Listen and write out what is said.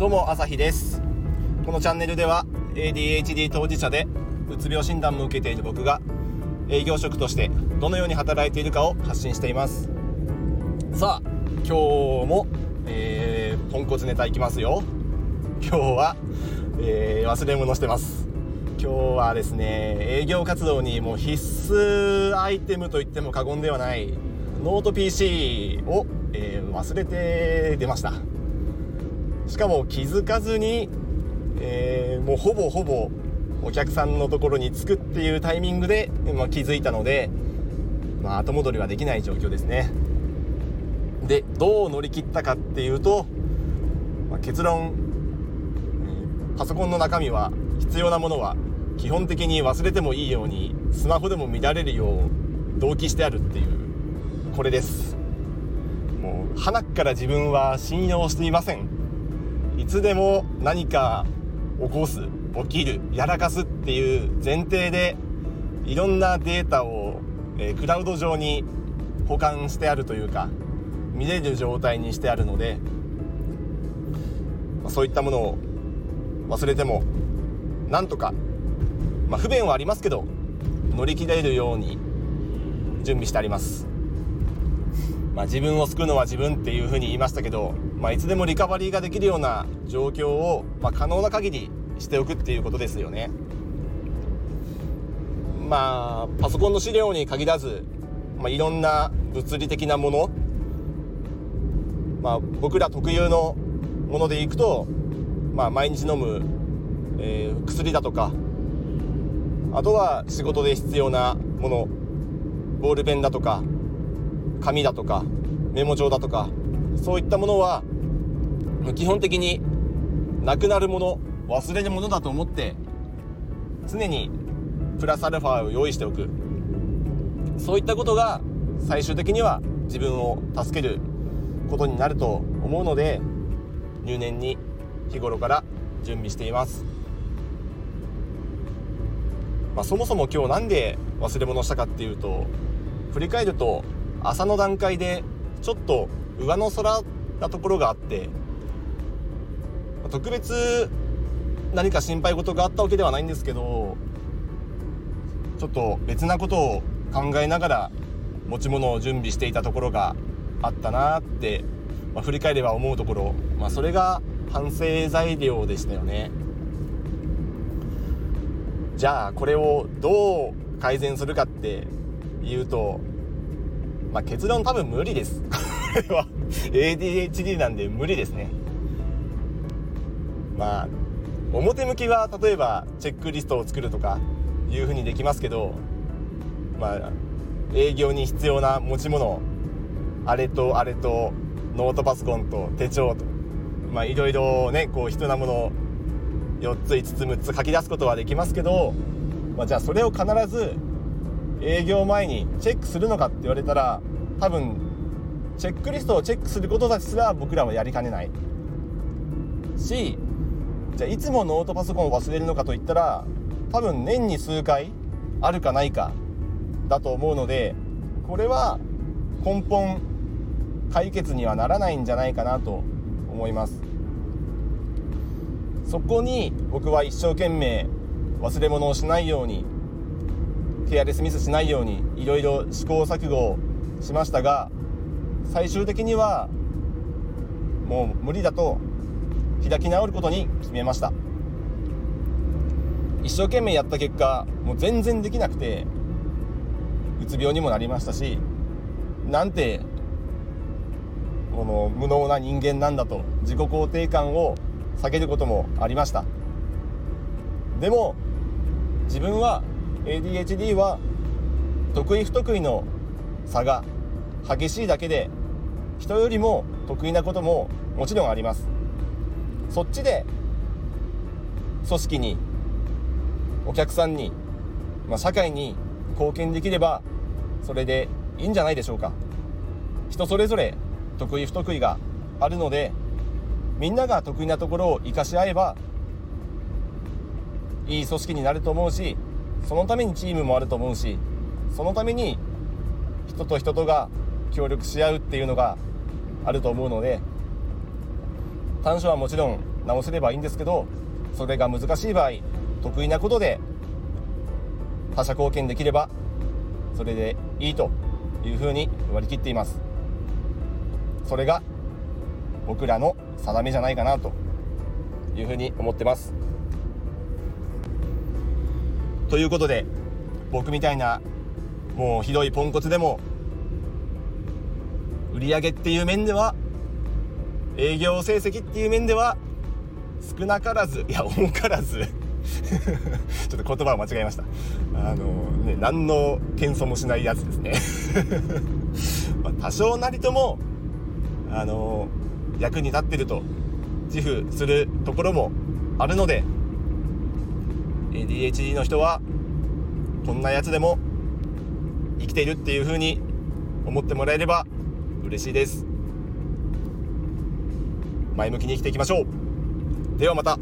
どうも朝日です。このチャンネルでは ADHD 当事者でうつ病診断も受けている僕が営業職としてどのように働いているかを発信しています。さあ今日も、えー、ポンコツネタいきますよ。今日は、えー、忘れ物してます。今日はですね営業活動にもう必須アイテムと言っても過言ではないノート PC を、えー、忘れて出ました。しかも気づかずに、えー、もうほぼほぼお客さんのところに着くっていうタイミングで、まあ、気づいたので、まあ、後戻りはできない状況ですね。でどう乗り切ったかっていうと、まあ、結論、パソコンの中身は必要なものは基本的に忘れてもいいようにスマホでも乱れるよう同期してあるっていうこれです。もう鼻から自分は信用していません。いつでも何か起こす起きるやらかすっていう前提でいろんなデータを、え、クラウド上に保管してあるというか見れる状態にしてあるので、ま、そういったものを忘れてもなんとかまあ、不便はありますけど乗り切れるように準備してあります、まあ、自分を救うのは自分っていうふうに言いましたけど、まあ、いつでもリカバリーができるような状況を、まあ、可能な限りしておくっていうことですよね。まあパソコンの資料に限らず、まあ、いろんな物理的なものまあ、僕ら特有のものでいくと、まあ、毎日飲む、えー、薬だとかあとは仕事で必要なものボールペンだとか紙だとかメモ帳だとかそういったものは基本的になくなるもの忘れるものだと思って常にプラスアルファを用意しておくそういったことが最終的には自分を助けることになると思うので入念に日頃から準備しています。まあ、そもそも今日なんで忘れ物したかっていうと振り返ると朝の段階でちょっと上の空なところがあって、特別何か心配事があったわけではないんですけどちょっと別なことを考えながら持ち物を準備していたところがあったなって、まあ、振り返れば思うところ、まあ、それが反省材料でしたよね。じゃあこれをどう改善するかっていうと、まあ、結論多分無理です。これは ADHD なんで無理ですね。まあ表向きは例えばチェックリストを作るとかいうふうにできますけどまあ営業に必要な持ち物あれとあれとノートパソコンと手帳とまあいろいろねこう必要なもの4つ5つ6つ書き出すことはできますけど、まあ、じゃあそれを必ず営業前にチェックするのかって言われたら多分チェックリストをチェックすることですら僕らはやりかねない。しじゃあいつもノートパソコンを忘れるのかといったら多分年に数回あるかないかだと思うのでこれは根本解決にはならないんじゃないかなと思います。そこに僕は一生懸命忘れ物をしないようにケアレスミスしないようにいろいろ試行錯誤しましたが最終的にはもう無理だと開き直ることに決めました。一生懸命やった結果もう全然できなくてうつ病にもなりましたしなんてこの無能な人間なんだと自己肯定感を下げることもありました。でも自分は ADHD は得意不得意の差が激しいだけで人よりも得意なことももちろんあります。そっちで組織にお客さんに、まあ、社会に貢献できればそれでいいんじゃないでしょうか。人それぞれ得意不得意があるのでみんなが得意なところを生かし合えばいい組織になると思うしそのためにチームもあると思うしそのために人と人とが協力し合うっていうのがあると思うので短所はもちろん直せればいいんですけどそれが難しい場合得意なことで他者貢献できればそれでいいというふうに割り切っています。それが僕らの定めじゃないかなというふうに思ってます。ということで僕みたいなもうひどいポンコツでも売り上げっていう面では営業成績っていう面では少なからずいや多からず ちょっと言葉を間違えました。あのね何の謙遜もしないやつですね。ま多少なりともあの役に立ってると自負するところもあるので ADHD の人はこんなやつでも生きているっていう風に思ってもらえれば嬉しいです。前向きに生きていきましょう。ではまた。